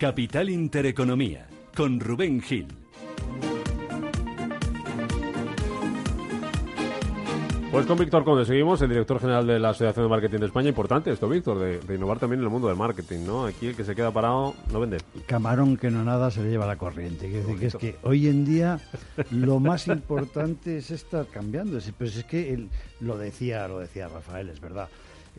Capital Intereconomía, con Rubén Gil. Pues con Víctor Conde seguimos, el director general de la Asociación de Marketing de España. Importante esto, Víctor, de, innovar también en el mundo del marketing, ¿no? Aquí el que se queda parado no vende. Camarón que no nada se le lleva la corriente. Quiere decir que es que hoy en día lo más importante es estar cambiando. Pero es que lo decía, lo decía Rafael, es verdad.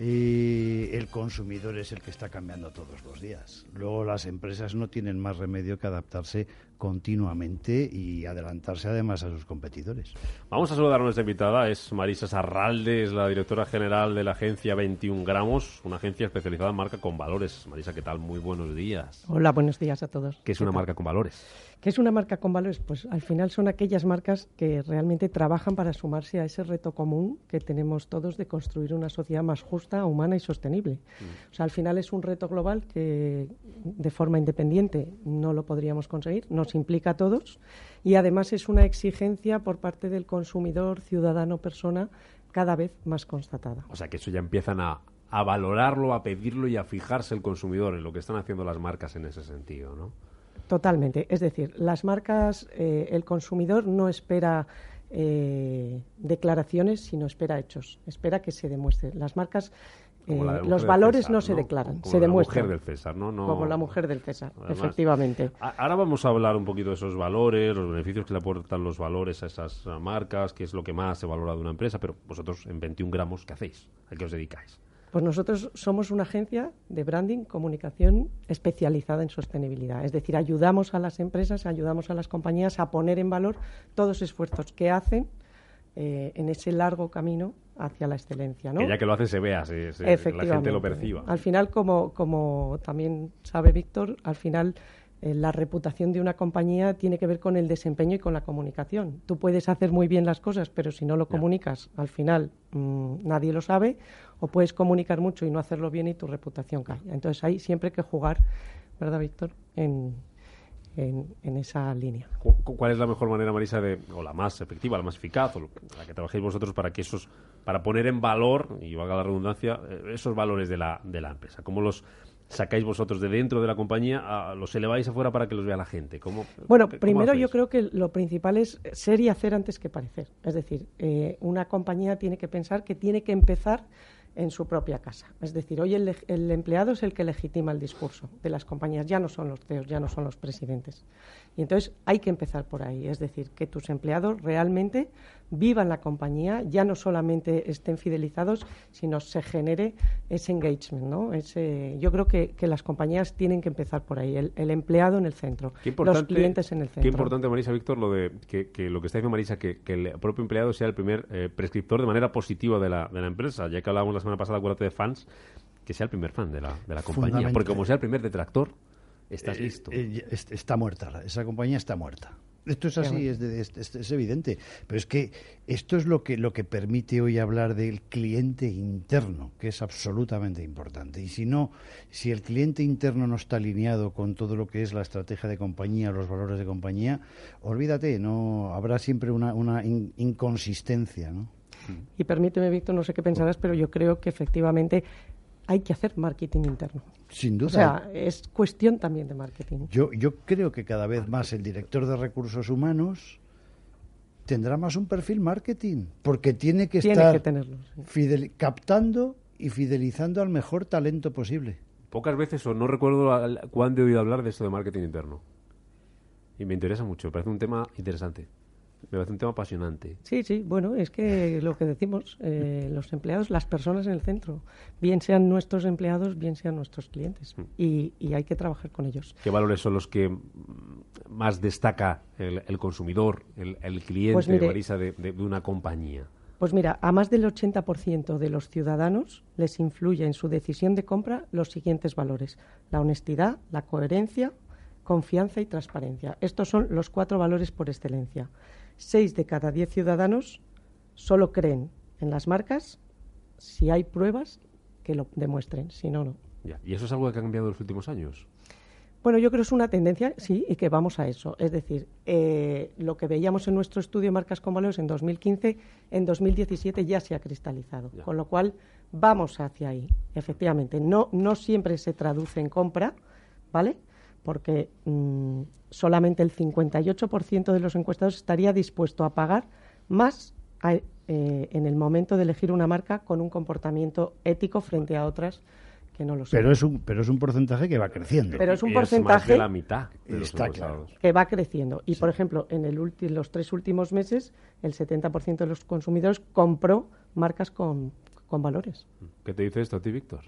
Y el consumidor es el que está cambiando todos los días. Luego las empresas no tienen más remedio que adaptarse continuamente y adelantarse además a sus competidores. Vamos a saludar a nuestra invitada, es Marisa Sarralde, es la directora general de la agencia 21 Gramos, una agencia especializada en marca con valores. Marisa, ¿qué tal? Muy buenos días. Hola, buenos días a todos. ¿Qué es una marca con valores? ¿Qué es una marca con valores? Pues al final son aquellas marcas que realmente trabajan para sumarse a ese reto común que tenemos todos de construir una sociedad más justa, humana y sostenible. Mm. O sea, al final es un reto global que de forma independiente no lo podríamos conseguir, nos implica a todos y además es una exigencia por parte del consumidor, ciudadano, persona cada vez más constatada. O sea, que eso ya empiezan a, a valorarlo, a pedirlo y a fijarse el consumidor en lo que están haciendo las marcas en ese sentido, ¿no? Totalmente. Es decir, las marcas, eh, el consumidor no espera eh, declaraciones, sino espera hechos. Espera que se demuestre. Las marcas, eh, los valores no se declaran, se demuestran. Como la mujer del César, ¿no? Como la mujer del César, efectivamente. Ahora vamos a hablar un poquito de esos valores, los beneficios que le aportan los valores a esas marcas, qué es lo que más se valora de una empresa, pero vosotros en 21 gramos, ¿qué hacéis? ¿A qué os dedicáis? Pues nosotros somos una agencia de branding, comunicación especializada en sostenibilidad. Es decir, ayudamos a las empresas, ayudamos a las compañías a poner en valor todos los esfuerzos que hacen eh, en ese largo camino hacia la excelencia. ¿no? Que ya que lo hacen se vea, se, la gente lo perciba. Al final, como, como también sabe Víctor, al final eh, la reputación de una compañía tiene que ver con el desempeño y con la comunicación. Tú puedes hacer muy bien las cosas, pero si no lo comunicas, al final mm, nadie lo sabe, o puedes comunicar mucho y no hacerlo bien y tu reputación cae. Entonces hay siempre que jugar, ¿verdad, Víctor? En, en, esa línea. ¿Cuál es la mejor manera, Marisa, de, o la más efectiva, la más eficaz, o la que trabajéis vosotros para que esos, para poner en valor, y valga la redundancia, eh, esos valores de la, de la empresa? ¿Cómo los sacáis vosotros de dentro de la compañía, los eleváis afuera para que los vea la gente? ¿Cómo, bueno, primero yo creo que lo principal es ser y hacer antes que parecer. Es decir, eh, una compañía tiene que pensar que tiene que empezar en su propia casa. Es decir, hoy el, el, empleado es el que legitima el discurso de las compañías, ya no son los CEOs, ya no son los presidentes. Y entonces hay que empezar por ahí, es decir, que tus empleados realmente vivan la compañía, ya no solamente estén fidelizados, sino se genere ese engagement. ¿no? Ese, yo creo que, que las compañías tienen que empezar por ahí, el, empleado en el centro, los clientes en el centro. Qué importante, Marisa Víctor, lo de que, que lo que está diciendo Marisa, que, que, el propio empleado sea el primer eh, prescriptor de manera positiva de la, de la empresa. Ya que hablábamos la semana pasada, acuérdate de fans, que sea el primer fan de la, de la compañía. Porque como sea el primer detractor, estás eh, listo. Eh, está muerta, esa compañía está muerta. Esto es así, es, es, evidente. Pero es que esto es lo que, lo que permite hoy hablar del cliente interno, que es absolutamente importante. Y si no, si el cliente interno no está alineado con todo lo que es la estrategia de compañía, los valores de compañía, olvídate, no habrá siempre una, una inconsistencia, ¿no? Y permíteme, Víctor, no sé qué pensarás, pero yo creo que efectivamente hay que hacer marketing interno. Sin duda. O sea, es cuestión también de marketing. Yo, yo creo que cada vez más el director de recursos humanos tendrá más un perfil marketing, porque tiene que estar captando y fidelizando al mejor talento posible. Pocas veces, o no recuerdo cuándo he oído hablar de eso de marketing interno. Y me interesa mucho, me parece un tema interesante. Me parece un tema apasionante. Sí, sí, bueno, es que lo que decimos, eh, los empleados, las personas en el centro, bien sean nuestros empleados, bien sean nuestros clientes, Mm. y, y hay que trabajar con ellos. ¿Qué valores son los que más destaca el, el consumidor, el, el cliente, Pues mire- Marisa, de, de- de una compañía? Pues mira, a más del 80% de los ciudadanos les influye en su decisión de compra los siguientes valores: la honestidad, la coherencia, confianza y transparencia. Estos son los cuatro valores por excelencia. Seis de cada diez ciudadanos solo creen en las marcas si hay pruebas que lo demuestren, si no, no. Ya. ¿Y eso es algo que ha cambiado en los últimos años? Bueno, yo creo que es una tendencia, sí, y que vamos a eso. Es decir, eh, lo que veíamos en nuestro estudio Marcas con Valores en 2015, en 2017 ya se ha cristalizado. Ya. Con lo cual, vamos hacia ahí, efectivamente. No, no siempre se traduce en compra, ¿vale? Porque mm, solamente el 58% de los encuestados estaría dispuesto a pagar más a- eh, en el momento de elegir una marca con un comportamiento ético frente a otras que no lo son. Pero es un, pero es un porcentaje que va creciendo. Pero es un Y más porcentaje de la mitad de los Está encuestados. que va creciendo. Y, por ejemplo, en el ulti- los tres últimos meses, el 70% de los consumidores compró marcas con, con valores. ¿Qué te dice esto a ti, Víctor?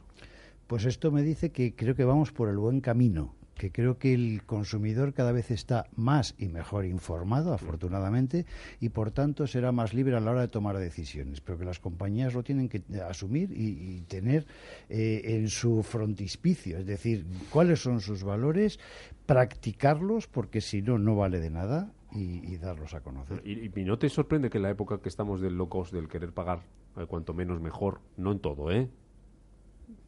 Pues esto me dice que creo que vamos por el buen camino, que creo que el consumidor cada vez está más y mejor informado, afortunadamente, y por tanto será más libre a la hora de tomar decisiones, pero que las compañías lo tienen que asumir y, y tener eh, en su frontispicio, es decir, cuáles son sus valores, practicarlos, porque si no, no vale de nada, y, y darlos a conocer. ¿Y, y no te sorprende que en la época que estamos del locos, del querer pagar eh, cuanto menos mejor, no en todo, ¿eh?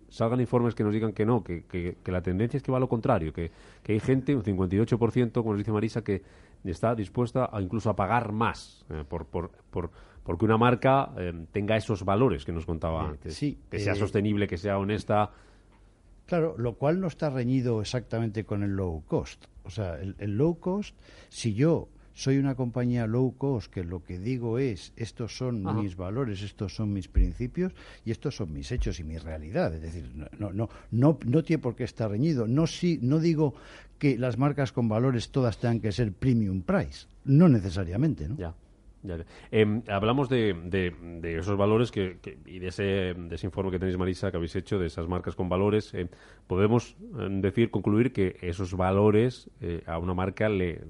Salgan informes que nos digan que no, que, que- que la tendencia es que va a lo contrario, que, que hay gente, un 58%, como nos dice Marisa, que está dispuesta a incluso a pagar más eh, por, por, por, porque una marca eh, tenga esos valores que nos contaba Eh, antes. sí, que sea eh, sostenible, que sea honesta. Claro, lo cual no está reñido exactamente con el low cost. O sea, el, el low cost, si yo soy una compañía low cost que lo que digo es, estos son Ajá. mis valores, estos son mis principios y estos son mis hechos y mi realidad. Es decir, no, no, no, no, tiene por qué estar reñido. No, si, no digo que las marcas con valores todas tengan que ser premium price. No necesariamente, ¿no? Ya. ya, ya. Em, hablamos de, de- de esos valores que, que- y de ese, de ese informe que tenéis, Marisa, que habéis hecho, de esas marcas con valores. eh, podemos eh, decir, concluir que esos valores eh, a una marca le,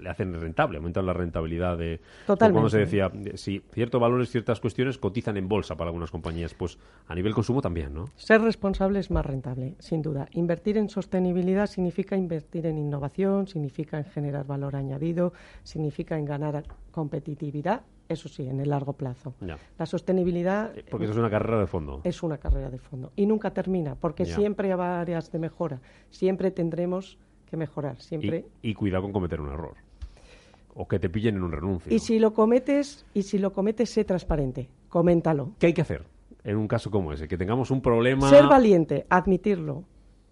le hacen rentable, aumentan la rentabilidad de... Totalmente. Cuando se decía, si ciertos valores, ciertas cuestiones cotizan en bolsa para algunas compañías, pues a nivel consumo también, ¿no? Ser responsable es más rentable, sin duda. Invertir en sostenibilidad significa invertir en innovación, significa en generar valor añadido, significa en ganar competitividad, eso sí, en el largo plazo. Ya. La sostenibilidad Porque eso es una carrera de fondo. es una carrera de fondo y nunca termina, porque Ya. siempre hay áreas de mejora, siempre tendremos que mejorar, siempre. Y, y cuidado con cometer un error. O que te pillen en un renuncio. Y si lo cometes, y si lo cometes, sé transparente, coméntalo. ¿Qué hay que hacer en un caso como ese? Que tengamos un problema... Ser valiente, admitirlo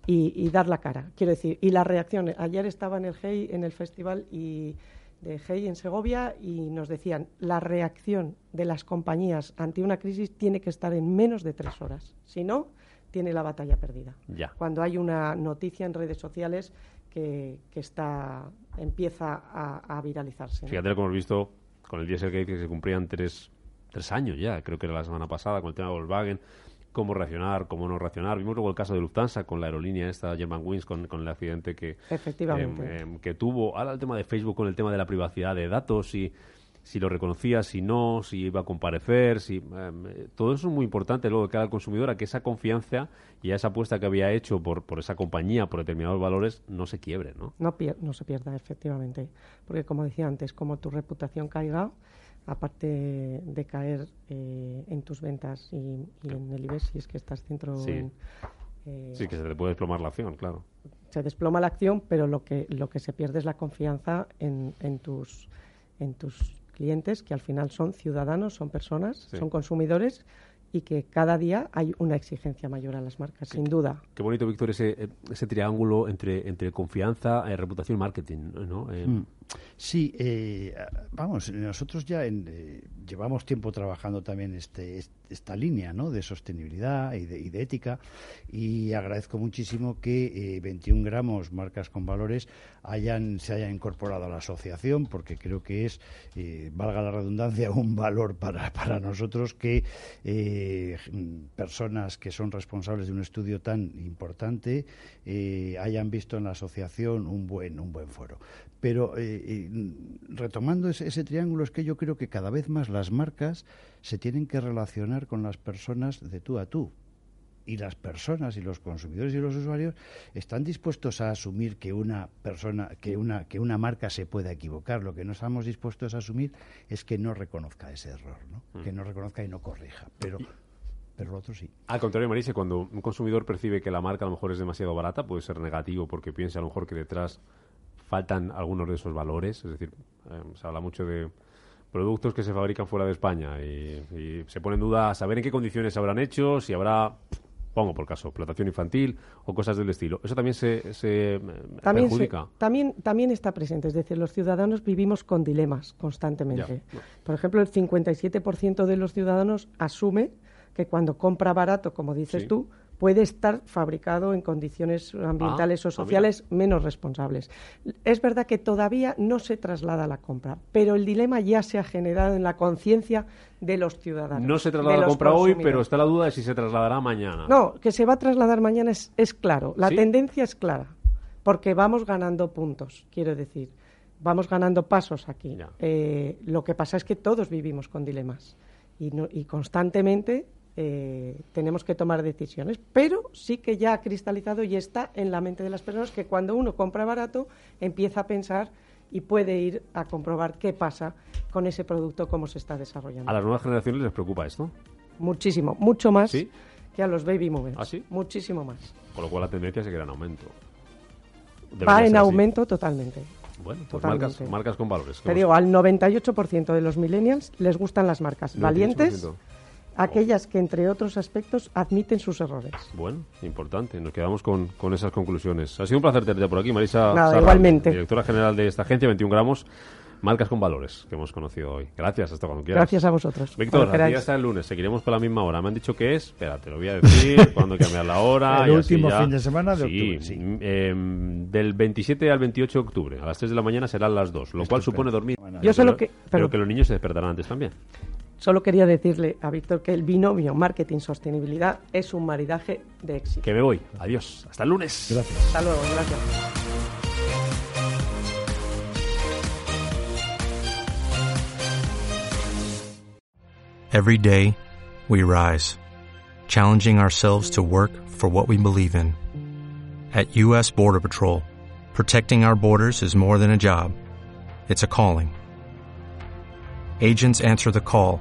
y, y dar la cara. Quiero decir, y la reacción. Ayer estaba en el GEI, en el festival y de GEI en Segovia y nos decían la reacción de las compañías ante una crisis tiene que estar en menos de tres horas. Si no, tiene la batalla perdida. Ya. Cuando hay una noticia en redes sociales que, que está empieza a, a viralizarse. ¿no? Fíjate lo que hemos visto con el Dieselgate que se cumplían tres, tres años ya, creo que era la semana pasada, con el tema de Volkswagen, cómo reaccionar, cómo no reaccionar. Vimos luego el caso de Lufthansa con la aerolínea esta, Germanwings, con, con el accidente que, Efectivamente. em, em, que tuvo. Ahora el tema de Facebook con el tema de la privacidad de datos, si, si lo reconocía, si no, si iba a comparecer, si eh, todo eso es muy importante luego de cara al consumidor a que esa confianza y a esa apuesta que había hecho por, por esa compañía, por determinados valores, no se quiebre, ¿no? No, pier- no se pierda, efectivamente. Porque, como decía antes, como tu reputación caiga, aparte de caer eh, en tus ventas y, y en el IBEX, si es que estás dentro, Sí. en, eh, Sí, que se te puede desplomar la acción, claro. se desploma la acción, pero lo que, lo que se pierde es la confianza en, en, tus, en tus clientes, que al final son ciudadanos, son personas, Sí. son consumidores y que cada día hay una exigencia mayor a las marcas, sin duda. Qué bonito, Víctor, ese, ese triángulo entre, entre confianza, eh, reputación y marketing, ¿no? Eh, Mm. Sí, eh, vamos, nosotros ya eh, llevamos tiempo trabajando también este, esta línea ¿no? de sostenibilidad y de, ética y agradezco muchísimo que 21 eh, gramos, marcas con valores, hayan, se hayan incorporado a la asociación porque creo que es, valga la redundancia, un valor para, para nosotros que personas que son responsables de un estudio tan importante hayan visto en la asociación un buen, un buen foro. Pero retomando ese, triángulo, es que yo creo que cada vez más las marcas se tienen que relacionar con las personas de tú a tú. Y las personas y los consumidores y los usuarios están dispuestos a asumir que una persona, que una, que una marca se pueda equivocar. Lo que no estamos dispuestos a asumir es que no reconozca ese error, ¿no? Mm. que no reconozca y no corrija. Pero pero lo otro sí. Al contrario, Marisa, cuando un consumidor percibe que la marca a lo mejor es demasiado barata, puede ser negativo porque piensa a lo mejor que detrás faltan algunos de esos valores. Es decir, eh, se habla mucho de productos que se fabrican fuera de España y, se pone en duda saber en qué condiciones se habrán hecho, si habrá pongo por caso, explotación infantil o cosas del estilo. ¿Eso también se, se eh, también perjudica? también, también está presente, es decir, los ciudadanos vivimos con dilemas constantemente. Por ejemplo, el 57% de los ciudadanos asume que cuando compra barato, como dices tú, puede estar fabricado en condiciones ambientales ah, o ah, sociales menos responsables. Es verdad que todavía no se traslada la compra, pero el dilema ya se ha generado en la conciencia de los ciudadanos. No se traslada la compra hoy, pero está la duda de si se trasladará mañana. No, que se va a trasladar mañana es, claro. La tendencia es clara, porque vamos ganando puntos, quiero decir. Vamos ganando pasos aquí. Eh, lo que pasa es que todos vivimos con dilemas y, y constantemente eh, tenemos que tomar decisiones. Pero sí que ya ha cristalizado y está en la mente de las personas que cuando uno compra barato empieza a pensar y puede ir a comprobar qué pasa con ese producto, cómo se está desarrollando. ¿A las nuevas generaciones les preocupa esto? Muchísimo, mucho más que a los baby movers. ¿Ah, sí? Muchísimo más. Con lo cual la tendencia seguirá en aumento. Va en aumento totalmente. Bueno, pues marcas, marcas, con valores. Te digo, al 98% de los millennials les gustan las marcas valientes, aquellas que, entre otros aspectos, admiten sus errores. Bueno, importante. Nos quedamos con, con esas conclusiones. Ha sido un placer tenerte por aquí, Marisa. igualmente. Directora general de esta agencia, 21 gramos. Marcas con valores que hemos conocido hoy. Gracias, hasta cuando quieras. Gracias a vosotros. Víctor, aquí hasta el lunes. Seguiremos con la misma hora. Me han dicho que es, espérate, lo voy a decir, cuando cambiar la hora. el último fin de semana de octubre. Sí, em, del 27 al 28 de octubre. A las 3 de la mañana serán las 2, lo cual supone dormir. Yo solo que, pero que los niños se despertarán antes también. Solo quería decirle a Víctor que el binomio marketing-sostenibilidad es un maridaje de éxito. Que me voy. Adiós. Hasta el lunes. Gracias. Hasta luego. Gracias. Every day, we rise, challenging ourselves to work for what we believe in. At U.S. Border Patrol, protecting our borders is more than a job, it's a calling. Agents answer the call